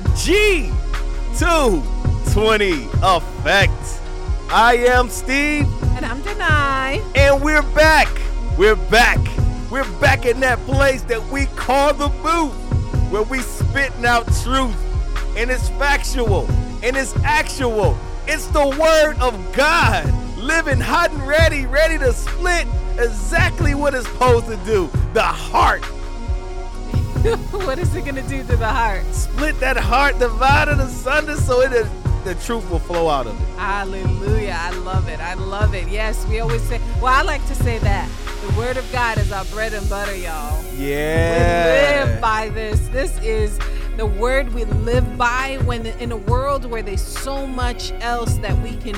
the G220 Effect. I am Steve. And I'm Denai. And we're back. We're back. We're back in that place that we call the booth, where we spitting out truth. And it's factual. And it's actual. It's the word of God. Living hot and ready, ready to split exactly what it's supposed to do. The heart what is it going to do to the heart? Split that heart, divide it asunder so it is, the truth will flow out of it. Hallelujah. I love it. I love it. Yes, we always say, well, I like to say that. The word of God is our bread and butter, y'all. Yeah. We live by this. This is the word we live by when in a world where there's so much else that we can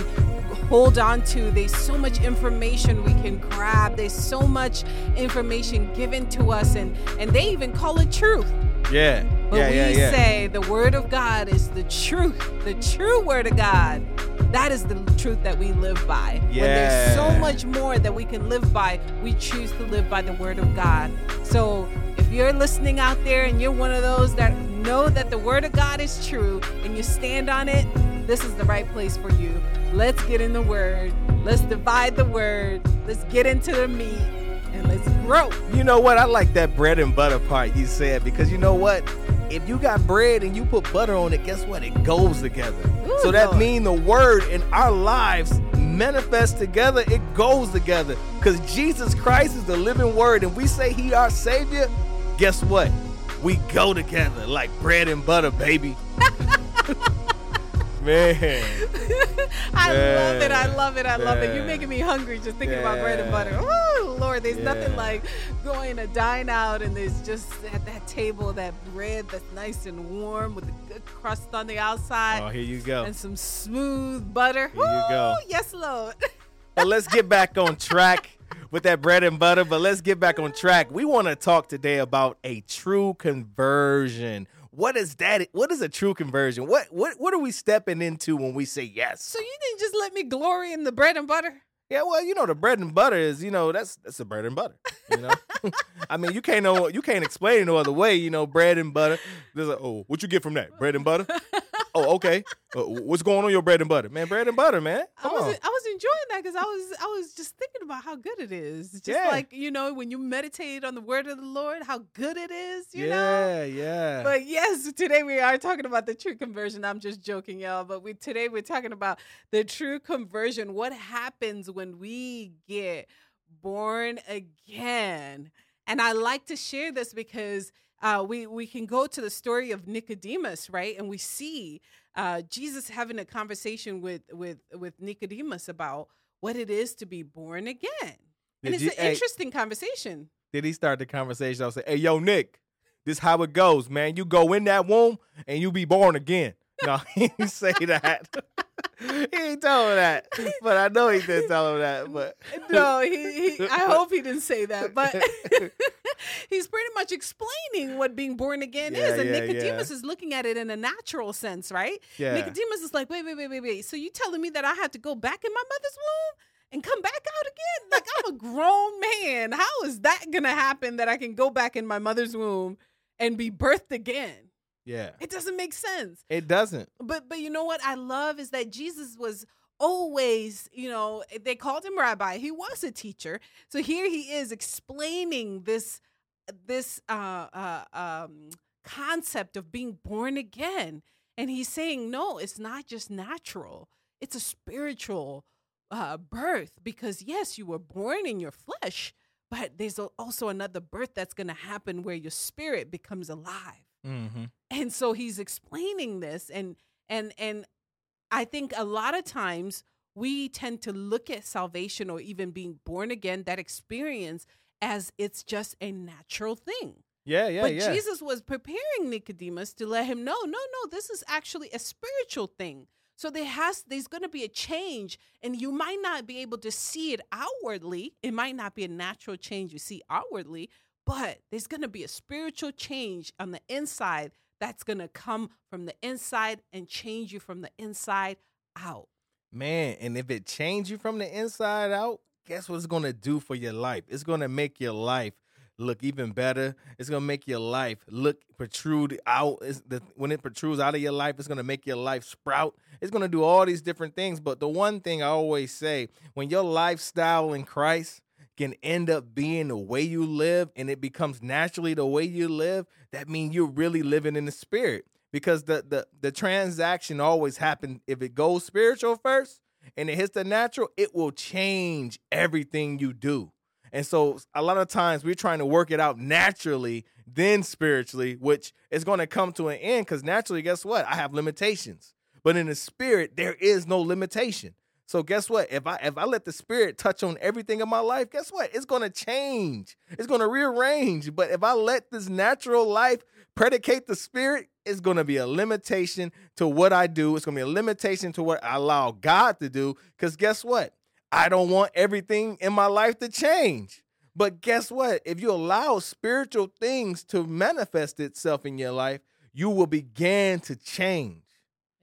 hold on to. There's so much information we can grab. There's so much information given to us, and and they even call it truth. Yeah. But yeah, we yeah, yeah. say the word of God is the truth, the true word of God. That is the truth that we live by. Yeah. When there's so much more that we can live by, we choose to live by the word of God. So if you're listening out there and you're one of those that know that the word of God is true and you stand on it, this is the right place for you. Let's get in the word. Let's divide the word. Let's get into the meat and let's grow. You know what? I like that bread and butter part you said because you know what? If you got bread and you put butter on it, guess what? It goes together. Ooh, so that means the word in our lives manifests together. It goes together because Jesus Christ is the living word, and we say He our Savior. Guess what? We go together like bread and butter, baby. Man. I love it. I love it. I love it. You're making me hungry just thinking about bread and butter. Oh Lord, there's nothing like going to dine out and there's just at that table that bread that's nice and warm with a good crust on the outside Oh, here you go. and some smooth butter. Here you go. Yes, Lord. but let's get back on track with that bread and butter. But let's get back on track. We want to talk today about a true conversion. What is that? What is a true conversion? What what what are we stepping into when we say yes? So you didn't just let me glory in the bread and butter? Yeah, well, you know, the bread and butter is, you know, that's that's a bread and butter. You know, I mean, you can't know you can't explain it no other way. You know, bread and butter. There's like, oh, what you get from that? Bread and butter. Oh, okay. Uh, what's going on your bread and butter, man? Bread and butter, man. I was on. I was enjoying that because I was I was just thinking about how good it is. Just Yeah. like you know when you meditate on the word of the Lord, how good it is. You know. yeah, yeah. But yes, today we are talking about the true conversion. I'm just joking, y'all. But we today we're talking about the true conversion. What happens when we get born again? And I like to share this because uh, we we can go to the story of Nicodemus, right? And we see uh, Jesus having a conversation with with with Nicodemus about what it is to be born again. and Did it's you- an hey, interesting conversation. did he start the conversation? I'll say, "Hey, yo, Nick, this how it goes, man. You go in that womb and you be born again." No, he didn't say that. he ain't tell him that, but I know he didn't tell him that. But no, he, he I hope he didn't say that, but he's pretty much explaining what being born again Yeah, is. And yeah, Nicodemus is looking at it in a natural sense, right? yeah, Nicodemus is like, wait, wait, wait, wait, wait. So you telling me that I have to go back in my mother's womb and come back out again? Like I'm a grown man. How is that gonna happen that I can go back in my mother's womb and be birthed again? yeah, It doesn't make sense it doesn't. but but you know what I love is that Jesus was always, you know, they called him rabbi. He was a teacher. So here he is explaining this this uh, uh um concept of being born again. And he's saying, no, it's not just natural. It's a spiritual uh birth because yes, you were born in your flesh, but there's also another birth that's going to happen where your spirit becomes alive Mm-hmm. and so he's explaining this and and and i think a lot of times we tend to look at salvation or even being born again that experience as it's just a natural thing. Yeah, yeah, but yeah. jesus was preparing nicodemus to let him know no no this is actually a spiritual thing. So there has there's going to be a change and you might not be able to see it outwardly. It might not be a natural change you see outwardly but there's going to be a spiritual change on the inside that's going to come from the inside and change you from the inside out Man, and if it change you from the inside out, guess what it's gonna do for your life? It's gonna make your life look even better. It's gonna make your life look protrude out. The, when it protrudes out of your life, it's gonna make your life sprout. It's gonna do all these different things. But the one thing I always say, when your lifestyle in Christ can end up being the way you live and it becomes naturally the way you live, that means you're really living in the spirit. Because the the the transaction always happens if it goes spiritual first and it hits the natural, it will change everything you do. And so a lot of times we're trying to work it out naturally, then spiritually, which is going to come to an end because naturally, guess what? I have limitations. But in the spirit, there is no limitation. So guess what? If I if I let the spirit touch on everything in my life, guess what? It's going to change. It's going to rearrange. But if I let this natural life predicate the spirit, it's going to be a limitation to what I do. It's going to be a limitation to what I allow God to do cuz guess what? I don't want everything in my life to change. But guess what? If you allow spiritual things to manifest itself in your life, you will begin to change.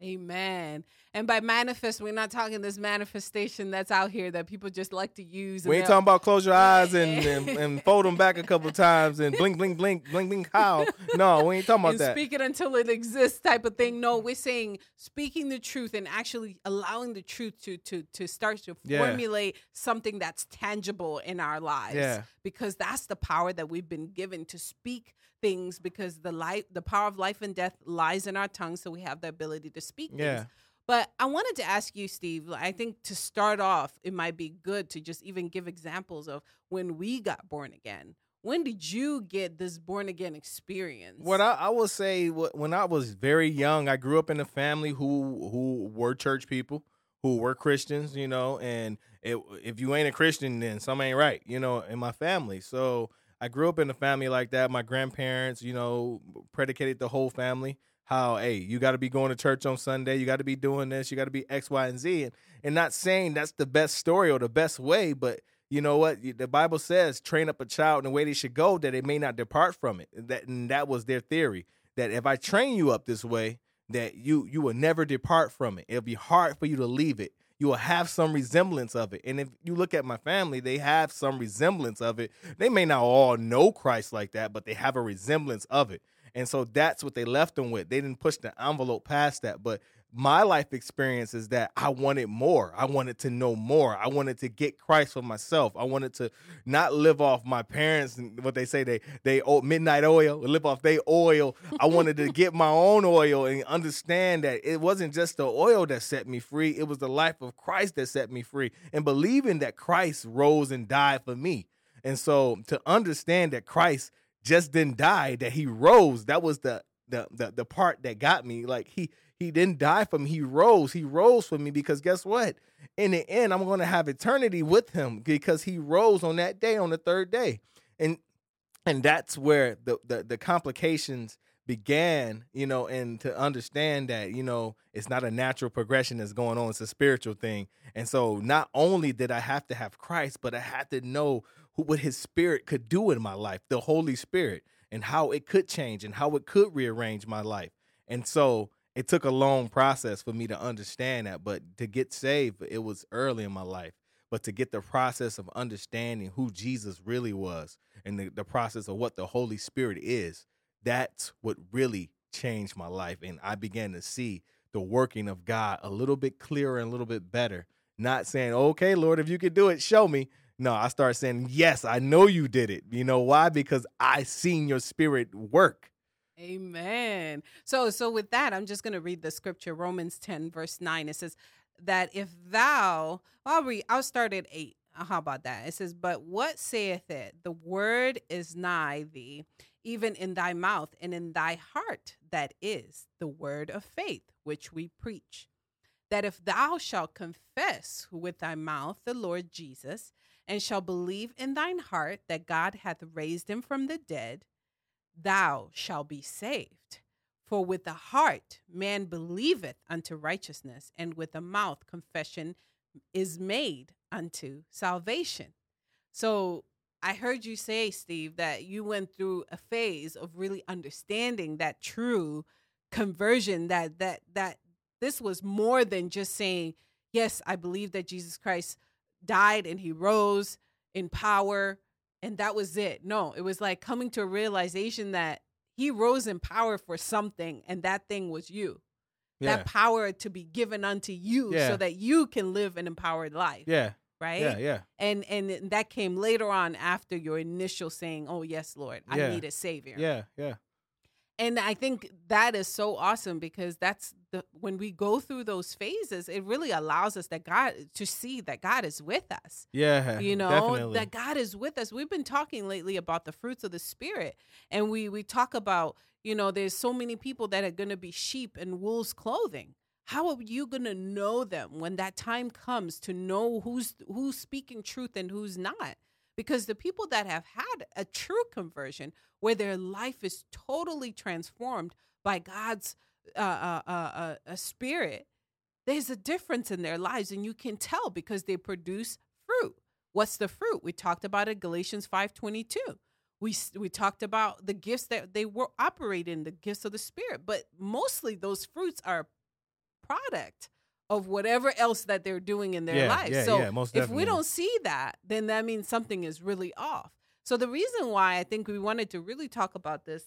Amen. And by manifest, we're not talking this manifestation that's out here that people just like to use. We ain't talking about close your eyes and, and, and, fold them back a couple times and blink, blink, blink, blink, blink, how. No, we ain't talking about and that. Speak it until it exists type of thing. No, we're saying speaking the truth and actually allowing the truth to to to start to yeah. formulate something that's tangible in our lives. Yeah. Because that's the power that we've been given to speak things because the life the power of life and death lies in our tongue so we have the ability to speak yeah. things but I wanted to ask you, Steve. I think to start off, it might be good to just even give examples of when we got born again. When did you get this born again experience? What I, I will say, when I was very young, I grew up in a family who who were church people, who were Christians, you know. And it, if you ain't a Christian, then some ain't right, you know, in my family. So I grew up in a family like that. My grandparents, you know, predicated the whole family how hey you got to be going to church on sunday you got to be doing this you got to be x y and z and, and not saying that's the best story or the best way but you know what the bible says train up a child in the way they should go that they may not depart from it that and that was their theory that if i train you up this way that you you will never depart from it it'll be hard for you to leave it you will have some resemblance of it. And if you look at my family, they have some resemblance of it. They may not all know Christ like that, but they have a resemblance of it. And so that's what they left them with. They didn't push the envelope past that. But my life experience is that I wanted more. I wanted to know more. I wanted to get Christ for myself. I wanted to not live off my parents and what they say they they midnight oil, live off their oil. I wanted to get my own oil and understand that it wasn't just the oil that set me free. It was the life of Christ that set me free. And believing that Christ rose and died for me. And so to understand that Christ just didn't die, that he rose. That was the the the, the part that got me. Like he he didn't die for me. He rose. He rose for me because guess what? In the end, I'm going to have eternity with him because he rose on that day, on the third day, and and that's where the the, the complications began, you know, and to understand that, you know, it's not a natural progression that's going on, it's a spiritual thing. And so not only did I have to have Christ, but I had to know who, what his spirit could do in my life, the Holy Spirit, and how it could change and how it could rearrange my life. And so it took a long process for me to understand that, but to get saved, it was early in my life. But to get the process of understanding who Jesus really was and the, the process of what the Holy Spirit is, that's what really changed my life. And I began to see the working of God a little bit clearer and a little bit better. Not saying, okay, Lord, if you could do it, show me. No, I start saying, yes, I know you did it. You know why? Because I seen your spirit work. Amen. So so with that, I'm just to read the scripture Romans 10 verse 9. It says that if thou I'll read I'll start at 8. Uh, how about that? It says, "But what saith it? The word is nigh thee, even in thy mouth and in thy heart, that is the word of faith which we preach. That if thou shalt confess with thy mouth the Lord Jesus, and shall believe in thine heart that God hath raised him from the dead, thou shalt be saved. For with the heart man believeth unto righteousness, and with the mouth confession is made unto salvation. So I heard you say, Steve, that you went through a phase of really understanding that true conversion, that that that this was more than just saying, Yes, I believe that Jesus Christ died and he rose in power and that was it. No, it was like coming to a realization that he rose in power for something, and that thing was you. Yeah. That power to be given unto you Yeah. so that you can live an empowered life. yeah. Right. Yeah. Yeah. And and that came later on after your initial saying, "Oh yes, Lord, I Yeah. need a savior." Yeah. Yeah. And I think that is so awesome because that's the when we go through those phases, it really allows us that God to see that God is with us. Yeah. You know, definitely. that God is with us. We've been talking lately about the fruits of the spirit. And we we talk about, you know, there's so many people that are gonna be sheep in wolves clothing. How are you gonna know them when that time comes to know who's who's speaking truth and who's not? Because the people that have had a true conversion, where their life is totally transformed by God's uh, uh, uh, uh, spirit, there's a difference in their lives, and you can tell because they produce fruit. What's the fruit? We talked about it, Galatians five twenty two. We we talked about the gifts that they were operating, the gifts of the spirit, but mostly those fruits are product of whatever else that they're doing in their Yeah, lives. yeah, so yeah, if we don't see that, then that means something is really off. So the reason why I think we wanted to really talk about this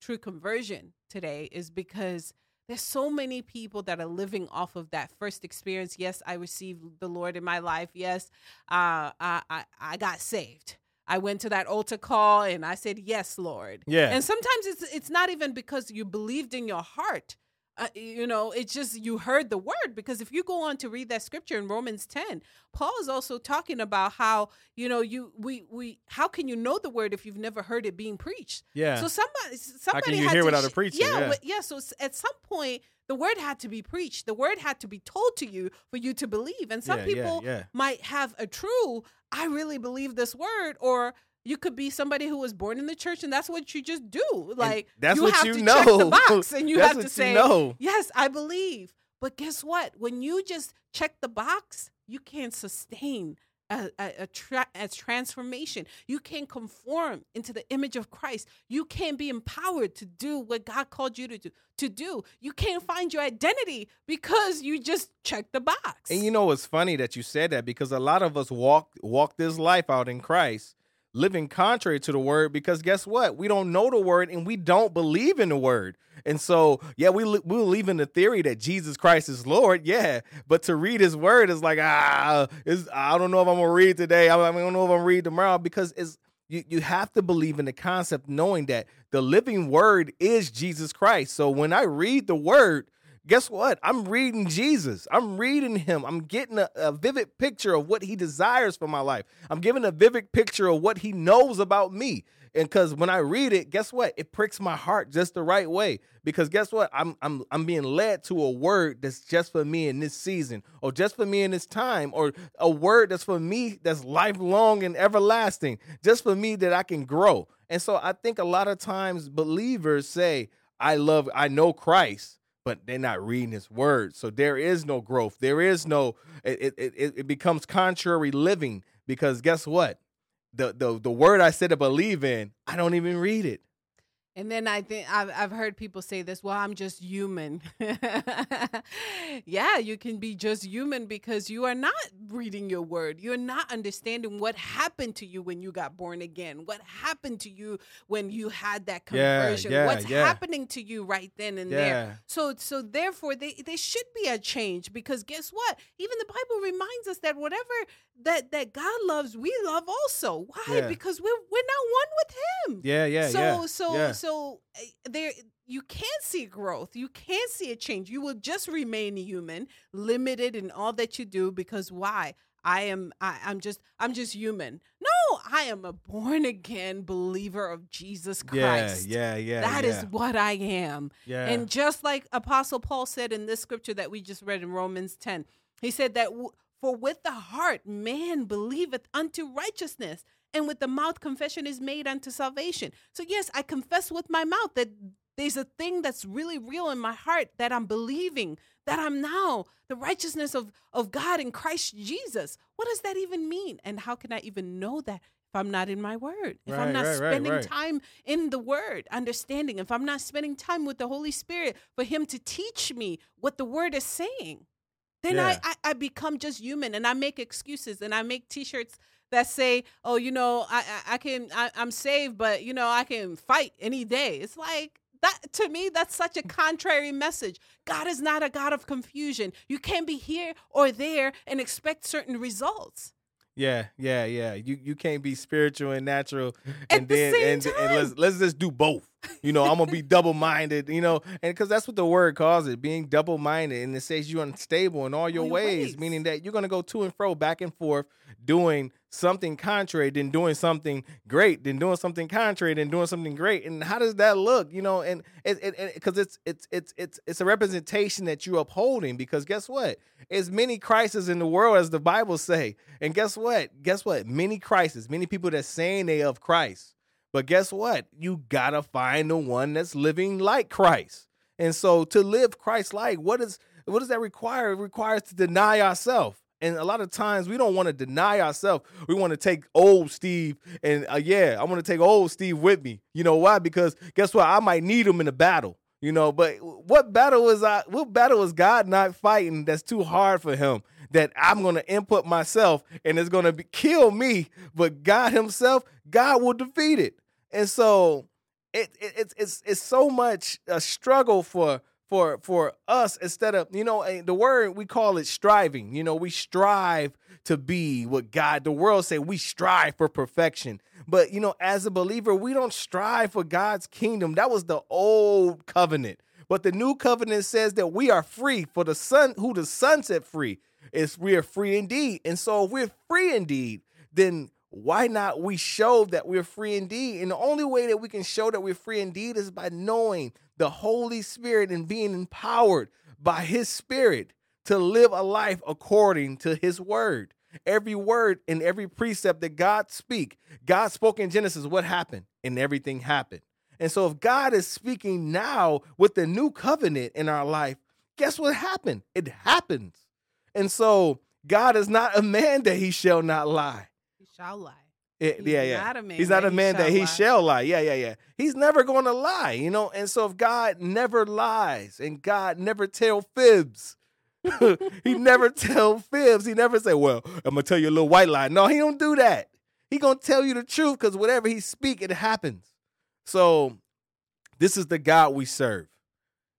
true conversion today is because there's so many people that are living off of that first experience. Yes, I received the Lord in my life. Yes, uh, I, I I got saved. I went to that altar call and I said, "Yes, Lord." Yeah. And sometimes it's it's not even because you believed in your heart. Uh, you know, it's just you heard the word because if you go on to read that scripture in Romans 10, Paul is also talking about how, you know, you we we how can you know the word if you've never heard it being preached? yeah. So somebody somebody you had hear to without a sh- preacher? Yeah, Yeah. yeah. So at some point, the word had to be preached. The word had to be told to you for you to believe. And some yeah, people yeah. might have a true, I really believe this word, or you could be somebody who was born in the church and that's what you just do. Like that's you what have you to know. check the box and you have to say, know. Yes, I believe. But guess what? When you just check the box, you can't sustain a, a, a, tra- a transformation. You can't conform into the image of Christ. You can't be empowered to do what God called you to do. To do. You can't find your identity because you just check the box. And you know it's funny that you said that because a lot of us walk walk this life out in Christ, living contrary to the word. Because guess what? We don't know the word and we don't believe in the word. And so, yeah, we we believe in the theory that Jesus Christ is Lord, yeah. But to read His word is like ah, I don't know if I'm gonna read today. I I don't know if I'm gonna read tomorrow because it's you, you have to believe in the concept knowing that the living word is Jesus Christ. So when I read the word, guess what? I'm reading Jesus. I'm reading him. I'm getting a, a vivid picture of what he desires for my life. I'm giving a vivid picture of what he knows about me. And because when I read it, guess what? It pricks my heart just the right way. Because guess what? I'm I'm I'm being led to a word that's just for me in this season, or just for me in this time, or a word that's for me that's lifelong and everlasting, just for me that I can grow. And so I think a lot of times believers say, I love, I know Christ, but they're not reading his word. So there is no growth. There is no, it, it, it, becomes contrary living because guess what? The, the the word I said to believe in, I don't even read it. And then I think I've I've heard people say this. Well, I'm just human. yeah, you can be just human because you are not reading your word. You're not understanding what happened to you when you got born again. What happened to you when you had that conversion? yeah, What's yeah. happening to you right then and Yeah. there? So so therefore, they there should be a change because guess what? Even the Bible reminds us that whatever that that God loves, we love also. Why? Yeah. Because we're we're not one with Him Yeah, yeah, so yeah. so yeah. so there you can't see growth you can't see a change you will just remain human limited in all that you do because why i am I, i'm just i'm just human no i am a born again believer of jesus christ yeah, yeah. Yeah. That is yeah. what i am yeah. and just like Apostle Paul said in this scripture that we just read in Romans 10, he said that, w- For with the heart man believeth unto righteousness, and with the mouth confession is made unto salvation. So, yes, I confess with my mouth that there's a thing that's really real in my heart that I'm believing, that I'm now the righteousness of, of God in Christ Jesus. What does that even mean? And how can I even know that? If I'm not in my word, if I'm not right, right, spending right. time in the word, understanding, if I'm not spending time with the Holy Spirit for Him to teach me what the word is saying, then Yeah. I, I, I become just human and I make excuses and I make t shirts that say, "Oh, you know, I I, I can I, I'm saved, but you know, I can fight any day." It's like that to me that's such a mm. contrary message god is not a god of confusion you can't be here or there and expect certain results Yeah, yeah, yeah. You you can't be spiritual and natural, At and the then same and, and let's let's just do both. You know, I'm gonna be double minded. You know, and because that's what the word calls it, being double minded, and it says you're unstable in all your, your ways, ways. meaning that you're gonna go to and fro, back and forth, doing something contrary, then doing something great, then doing something contrary, then doing something great. And how does that look? You know, and it it because it's it's it's it's it's a representation that you're upholding. Because guess what? As many crises in the world as the Bible say, and guess what? Guess what? Many crises, many people that saying they of Christ. But guess what? You gotta find the one that's living like Christ. And so to live Christ like, what is what does that require? It requires to deny ourselves. And a lot of times we don't want to deny ourselves. We want to take old Steve and uh, yeah, I want to take old Steve with me. You know why? Because guess what? I might need him in a battle. You know, but what battle is I? What battle is God not fighting? That's too hard for Him. That I'm going to input myself and it's going to kill me. But God Himself, God will defeat it. And so it, it it's it's it's so much a struggle for for for us instead of you know the word we call it striving. You know we strive to be what god the world say we strive for perfection. But you know as a believer we don't strive for god's kingdom. That was the old covenant. But the new covenant says that we are free for the son who the son set free is we are free indeed. And so if we're free indeed then why not we show that we're free indeed? And the only way that we can show that we're free indeed is by knowing the Holy Spirit and being empowered by His Spirit to live a life according to His word. Every word and every precept that God speak, God spoke in Genesis, what happened? And everything happened. And so if God is speaking now with the new covenant in our life, guess what happened? It happens. And so God is not a man that he shall not lie. Shall lie It- He's yeah, yeah. not a man He's not that a he man that shall he lie. shall lie. Yeah, yeah, yeah. He's never going to lie, you know. And so if God never lies and God never tell fibs, he never tell fibs. He never say, "Well, I'm gonna tell you a little white lie." No, he don't do that. He gonna tell you the truth because whatever he speak, it happens. So this is the God we serve.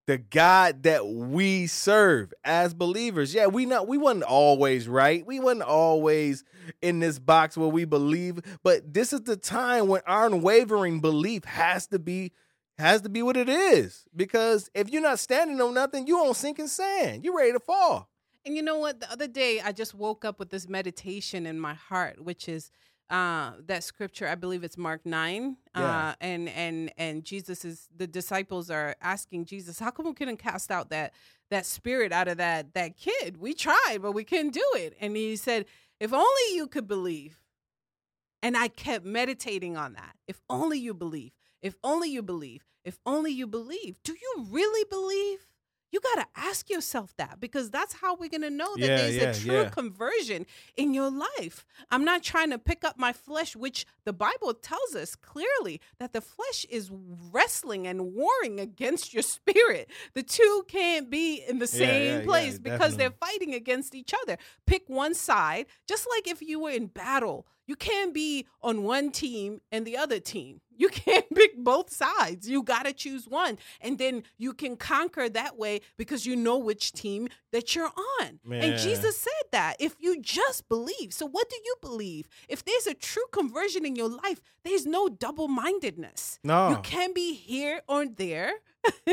The God that we serve as believers. Yeah, we not we wasn't always right. We wasn't always in this box where we believe, but this is the time when our unwavering belief has to be has to be what it is. Because if you're not standing on nothing, you on sinking sand. You're ready to fall. And you know what? The other day, I just woke up with this meditation in my heart, which is uh, that scripture. I believe it's Mark nine. Yeah. Uh, and and and Jesus is the disciples are asking Jesus, "How come we couldn't cast out that that spirit out of that that kid? We tried, but we couldn't do it." And he said, "If only you could believe." And I kept meditating on that. If only you believe. If only you believe. If only you believe. Do you really believe? You got to ask yourself that because that's how we're going to know that Yeah, there's yeah, a true yeah. conversion in your life. I'm not trying to pick up my flesh, which the Bible tells us clearly that the flesh is wrestling and warring against your spirit. The two can't be in the same place because they're fighting against each other. Pick one side, just like if you were in battle. You can't be on one team and the other team. You can't pick both sides. You got to choose one. And then you can conquer that way because you know which team that you're on. Man. And Jesus said that if you just believe. So, what do you believe? If there's a true conversion in your life, there's no double mindedness. No. You can be here or there.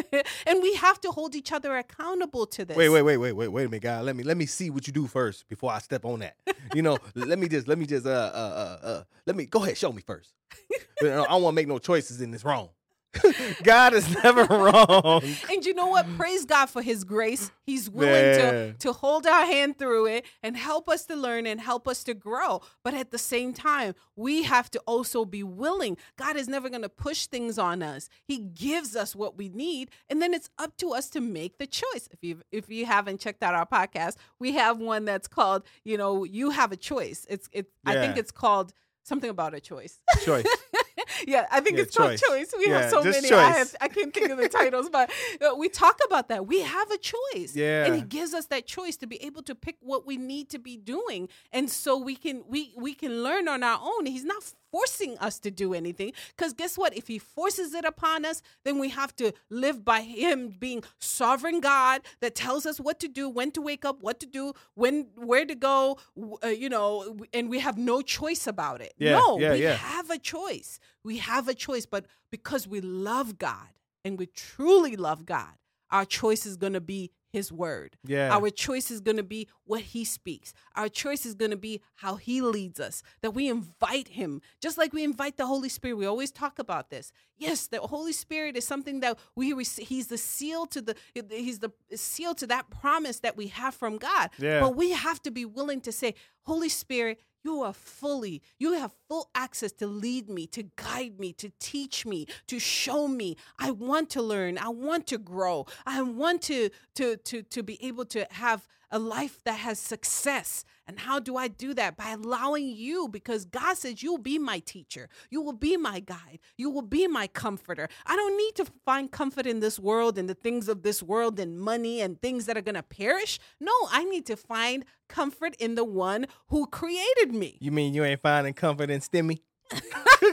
and we have to hold each other accountable to this. Wait, wait, wait, wait, wait, wait a minute, God. Let me let me see what you do first before I step on that. You know, let me just let me just uh uh uh uh let me go ahead, show me first. I don't want to make no choices in this wrong. God is never wrong. And you know what? Praise God for his grace. He's willing to, to hold our hand through it and help us to learn and help us to grow. But at the same time, we have to also be willing. God is never going to push things on us. He gives us what we need, and then it's up to us to make the choice. If you if you haven't checked out our podcast, we have one that's called, you know, you have a choice. It's it I think it's called something about a choice. Choice. yeah, I think Yeah, it's called choice. choice. We Yeah, have so many. I have I can't think of the titles, but uh, we talk about that. We have a choice. Yeah. And he gives us that choice to be able to pick what we need to be doing. And so we can we we can learn on our own. He's not forcing us to do anything because guess what if he forces it upon us then we have to live by him being sovereign god that tells us what to do when to wake up what to do when where to go uh, you know and we have no choice about it Yeah, no yeah, we yeah. have a choice we have a choice but because we love god and we truly love god our choice is going to be his word Yeah. our choice is going to be what he speaks. Our choice is going to be how he leads us, that we invite him, just like we invite the Holy Spirit. We always talk about this. Yes, the Holy Spirit is something that we receive. He's the seal to the he's the seal to that promise that we have from God. Yeah. But we have to be willing to say, Holy Spirit, you are fully, you have full access to lead me, to guide me, to teach me, to show me. I want to learn. I want to grow. I want to to to to be able to have a life that has success. And how do I do that? By allowing you, because God says you'll be my teacher. You will be my guide. You will be my comforter. I don't need to find comfort in this world and the things of this world and money and things that are going to perish. No, I need to find comfort in the one who created me. You mean you ain't finding comfort in Stimmy?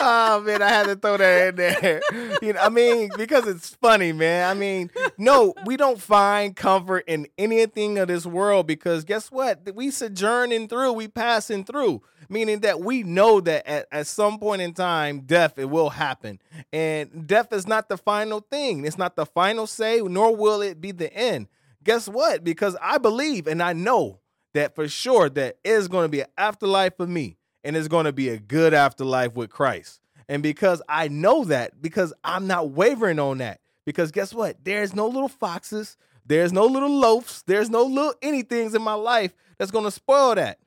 oh man, I had to throw that in there. You know, I mean, because it's funny, man. I mean, no, we don't find comfort in anything of this world because guess what? We sojourning through, we passing through. Meaning that we know that at, at some point in time, death it will happen. And death is not the final thing. It's not the final say, nor will it be the end. Guess what? Because I believe and I know that for sure that is going to be an afterlife for me and it's going to be a good afterlife with Christ. And because I know that, because I'm not wavering on that, because guess what? There's no little foxes, there's no little loafs, there's no little anythings in my life that's going to spoil that.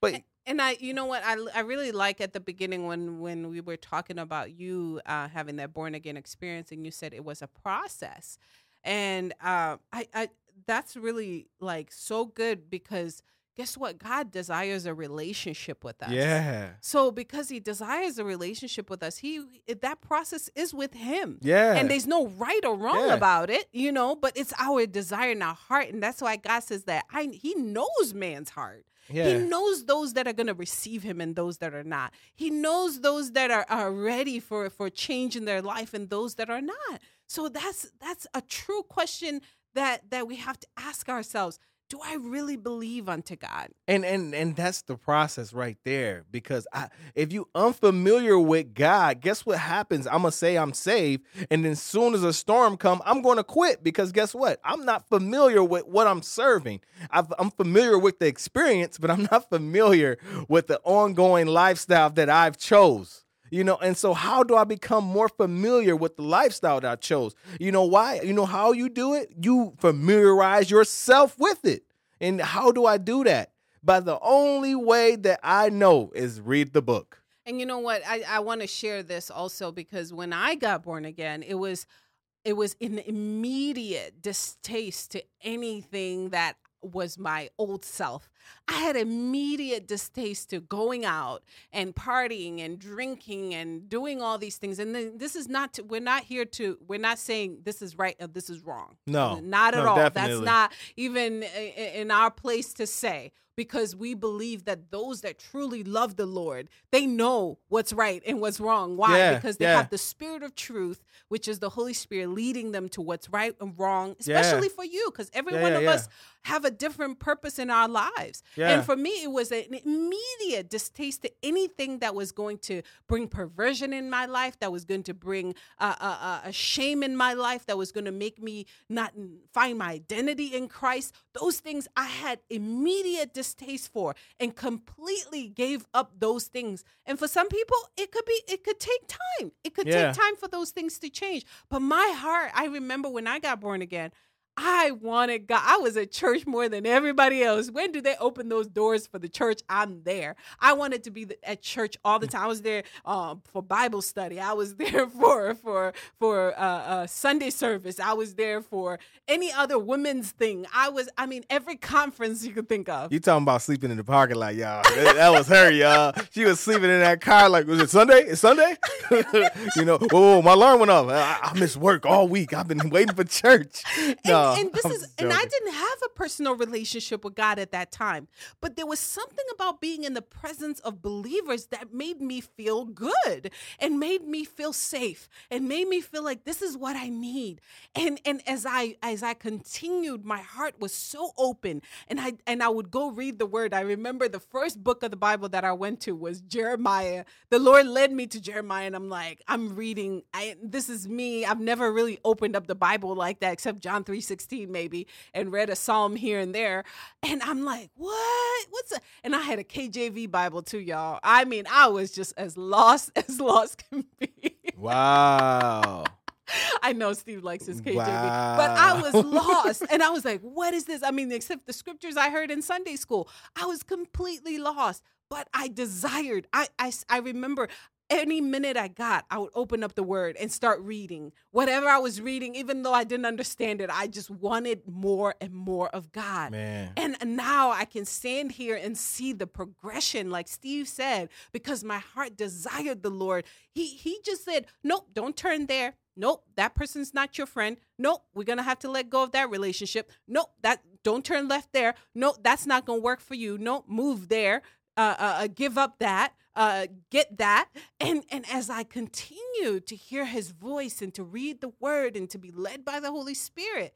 But And I, you know what, I, I really like at the beginning when when we were talking about you uh, having that born again experience, and you said it was a process, and uh, I, I that's really like so good because guess what, God desires a relationship with us. yeah, So because He desires a relationship with us, He that process is with Him. yeah, And there's no right or wrong Yeah. about it, you know, but it's our desire in our heart. And that's why God says that I he knows man's heart. Yeah. He knows those that are going to receive him and those that are not. He knows those that are, are ready for, for change in their life and those that are not. So that's that's a true question that that we have to ask ourselves. Do I really believe unto God? and and and that's the process right there. Because I, if you unfamiliar with God, guess what happens? I'm gonna say I'm saved, and then soon as a storm come, I'm gonna quit because guess what? I'm not familiar with what I'm serving. I've, I'm familiar with the experience, but I'm not familiar with the ongoing lifestyle that I've chose. You know, and so how do I become more familiar with the lifestyle that I chose? You know why? You know how you do it? You familiarize yourself with it. And how do I do that? By the only way that I know is read the book. And you know what? I, I want to share this also because when I got born again, it was it was an immediate distaste to anything that was my old self. I had immediate distaste to going out and partying and drinking and doing all these things. And then this is not to, we're not here to we're not saying this is right or this is wrong. No, Not at no, all. definitely. That's not even in our place to say because we believe that those that truly love the Lord, they know what's right and what's wrong. Why? Yeah, because they yeah. have the spirit of truth, which is the Holy Spirit leading them to what's right and wrong, especially for you because every Yeah, one yeah, of yeah. us have a different purpose in our lives. Yeah. And for me, it was an immediate distaste to anything that was going to bring perversion in my life, that was going to bring uh, uh, uh, a shame in my life, that was going to make me not find my identity in Christ. Those things I had immediate distaste for and completely gave up those things. And for some people, it could be, it could take time. It could Yeah. take time for those things to change. But my heart, I remember when I got born again, I wanted God. I was at church more than everybody else. When do they open those doors for the church? I'm there. I wanted to be at church all the time. I was there um, for Bible study. I was there for for for uh, uh, Sunday service. I was there for any other women's thing. I was. I mean, every conference you could think of. You talking about sleeping in the parking lot, y'all? that was her, y'all. She was sleeping in that car. Like, was it Sunday? It's Sunday. you know, whoa, whoa, my alarm went off. I, I missed work all week. I've been waiting for church. No, and, and this I'm is, and I didn't have a personal relationship with God at that time, but there was something about being in the presence of believers that made me feel good and made me feel safe and made me feel like this is what I need. And and as I as I continued, my heart was so open, and I and I would go read the Word. I remember the first book of the Bible that I went to was Jeremiah. The Lord led me to Jeremiah, and I'm like, I'm reading. I this is me. I've never really opened up the Bible like that, except John three sixteen maybe, and read a psalm here and there. And I'm like, what? What's a? And I had a KJV Bible too, y'all. I mean, I was just as lost as lost can be. Wow. I know Steve likes his KJV, wow. but I was lost and I was like, what is this? I mean, except the scriptures I heard in Sunday school, I was completely lost. But I desired, I, I, I remember any minute I got, I would open up the word and start reading. Whatever I was reading, even though I didn't understand it, I just wanted more and more of God. Man. And now I can stand here and see the progression, like Steve said, because my heart desired the Lord. He he just said, Nope, don't turn there. Nope, that person's not your friend. Nope, we're gonna have to let go of that relationship. Nope, that don't turn left there. Nope, that's not gonna work for you. Nope, move there. Uh, uh, uh give up that uh, get that. And and as I continue to hear His voice and to read the Word and to be led by the Holy Spirit,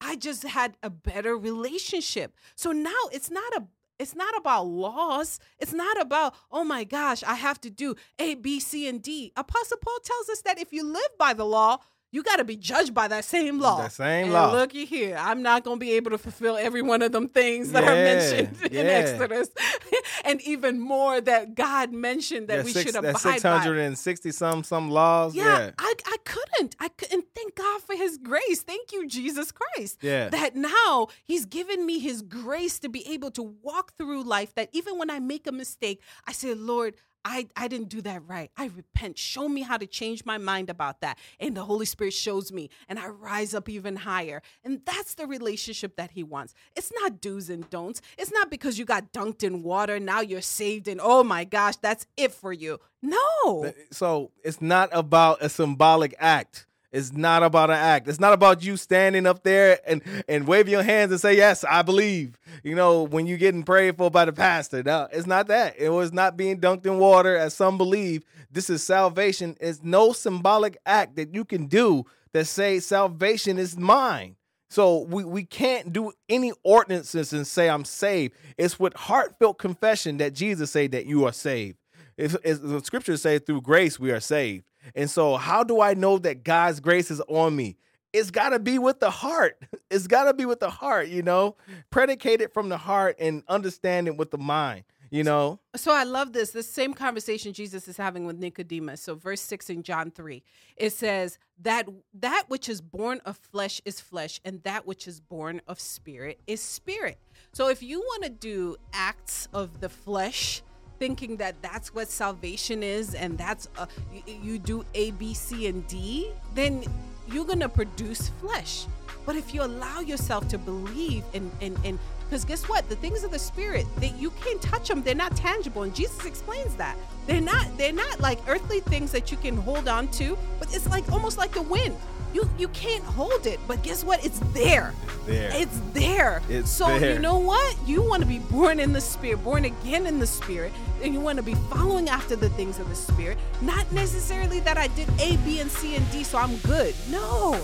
I just had a better relationship. So now it's not a it's not about laws. It's not about, oh my gosh, I have to do A, B, C, and D. Apostle Paul tells us that if you live by the law, you got to be judged by that same law. That same and law. Looky here, I'm not going to be able to fulfill every one of them things that yeah, are mentioned yeah. in Exodus, and even more that God mentioned that yeah, we six, should abide 660 some some laws. Yeah, yeah, I I couldn't. I couldn't. Thank God for His grace. Thank you, Jesus Christ. Yeah. That now He's given me His grace to be able to walk through life. That even when I make a mistake, I say, Lord, I, I didn't do that right. I repent. Show me how to change my mind about that. And the Holy Spirit shows me, and I rise up even higher. And that's the relationship that He wants. It's not do's and don'ts. It's not because you got dunked in water, now you're saved, and oh my gosh, that's it for you. No. So it's not about a symbolic act. It's not about an act. It's not about you standing up there and and waving your hands and say, "Yes, I believe." You know, when you're getting prayed for by the pastor. No, it's not that. It was not being dunked in water, as some believe. This is salvation. It's no symbolic act that you can do that say salvation is mine. So we, we can't do any ordinances and say I'm saved. It's with heartfelt confession that Jesus said that you are saved. It's, it's, the scriptures say through grace we are saved. And so, how do I know that God's grace is on me? It's got to be with the heart. It's got to be with the heart, you know, predicated from the heart and understanding with the mind, you know. So I love this. This same conversation Jesus is having with Nicodemus. So verse 6 in John 3. It says that that which is born of flesh is flesh and that which is born of spirit is spirit. So if you want to do acts of the flesh, thinking that that's what salvation is and that's uh, you, do A, B, C, and D, then you're gonna produce flesh. But if you allow yourself to believe and and and because guess what? The things of the spirit that you can't touch them, they're not tangible. And Jesus explains that. They're not, they're not like earthly things that you can hold on to, but it's like almost like the wind you you can't hold it but guess what? It's there. It's there. It's there. It's so there. you know what? You want to be born in the spirit born again in the spirit and you want to be following after the things of the spirit. Not necessarily that i did a b and c and d so i'm good. No.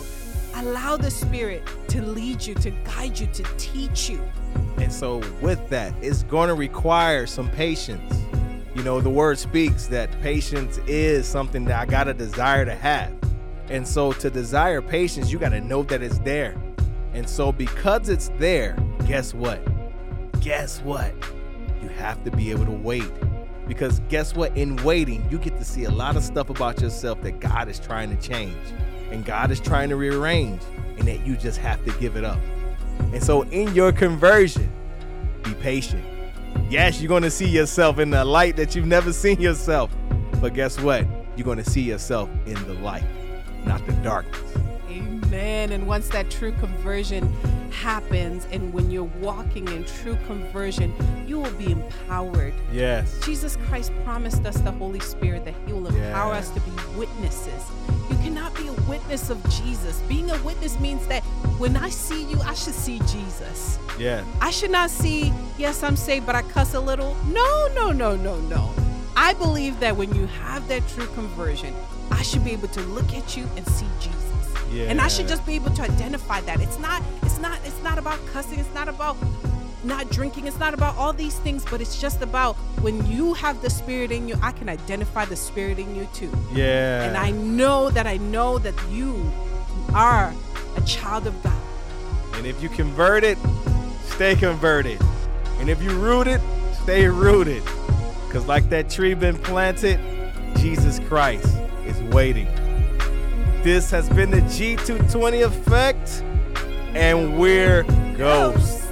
Allow the spirit to lead you to guide you to teach you. And so with that it's going to require some patience. You know the word speaks that patience is something that i got a desire to have and so to desire patience, you got to know that it's there. And so because it's there, guess what? Guess what? You have to be able to wait. Because guess what? In waiting, you get to see a lot of stuff about yourself that God is trying to change and God is trying to rearrange. and that you just have to give it up. And so in your conversion, be patient. Yes, you're going to see yourself in the light that you've never seen yourself. But guess what? You're going to see yourself in the light, not the darkness. Amen. And once that true conversion happens, and when you're walking in true conversion, you will be empowered. Yes. Jesus Christ promised us the Holy Spirit that He will empower Yes. us to be witnesses. You cannot be a witness of Jesus. Being a witness means that when I see you, I should see Jesus. Yeah. I should not see, yes, I'm saved, but I cuss a little. No, no, no, no, no. I believe that when you have that true conversion, I should be able to look at you and see Jesus. And I should just be able to identify that. It's not, it's not, it's not about cussing, it's not about not drinking, it's not about all these things, but it's just about when you have the spirit in you, I can identify the spirit in you too. Yeah. And I know that I know that you are a child of God. And if you converted, stay converted. And if you rooted, stay rooted. Because like that tree been planted, Jesus Christ is waiting. This has been the G220 effect, and we're ghosts.